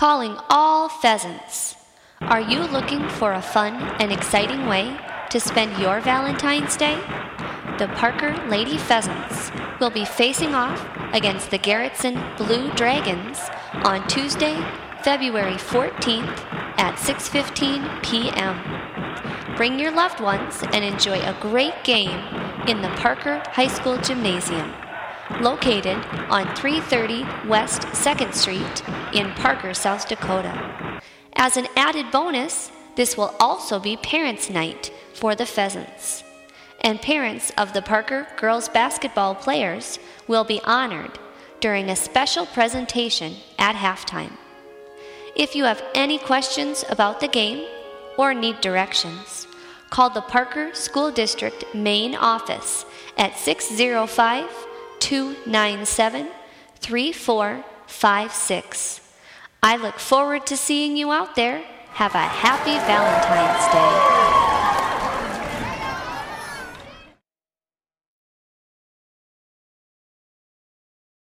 calling all pheasants. Are you looking for a fun and exciting way to spend your Valentine's Day? The Parker Lady Pheasants will be facing off against the Garretson Blue Dragons on Tuesday, February 14th at 6:15 p.m. Bring your loved ones and enjoy a great game in the Parker High School Gymnasium, located on 330 West 2nd Street in Parker, South Dakota. As an added bonus, this will also be Parents' Night for the Pheasants. And parents of the Parker girls basketball players will be honored during a special presentation at halftime. If you have any questions about the game or need directions, call the Parker School District main office at 605 297 3456. I look forward to seeing you out there. Have a happy Valentine's Day.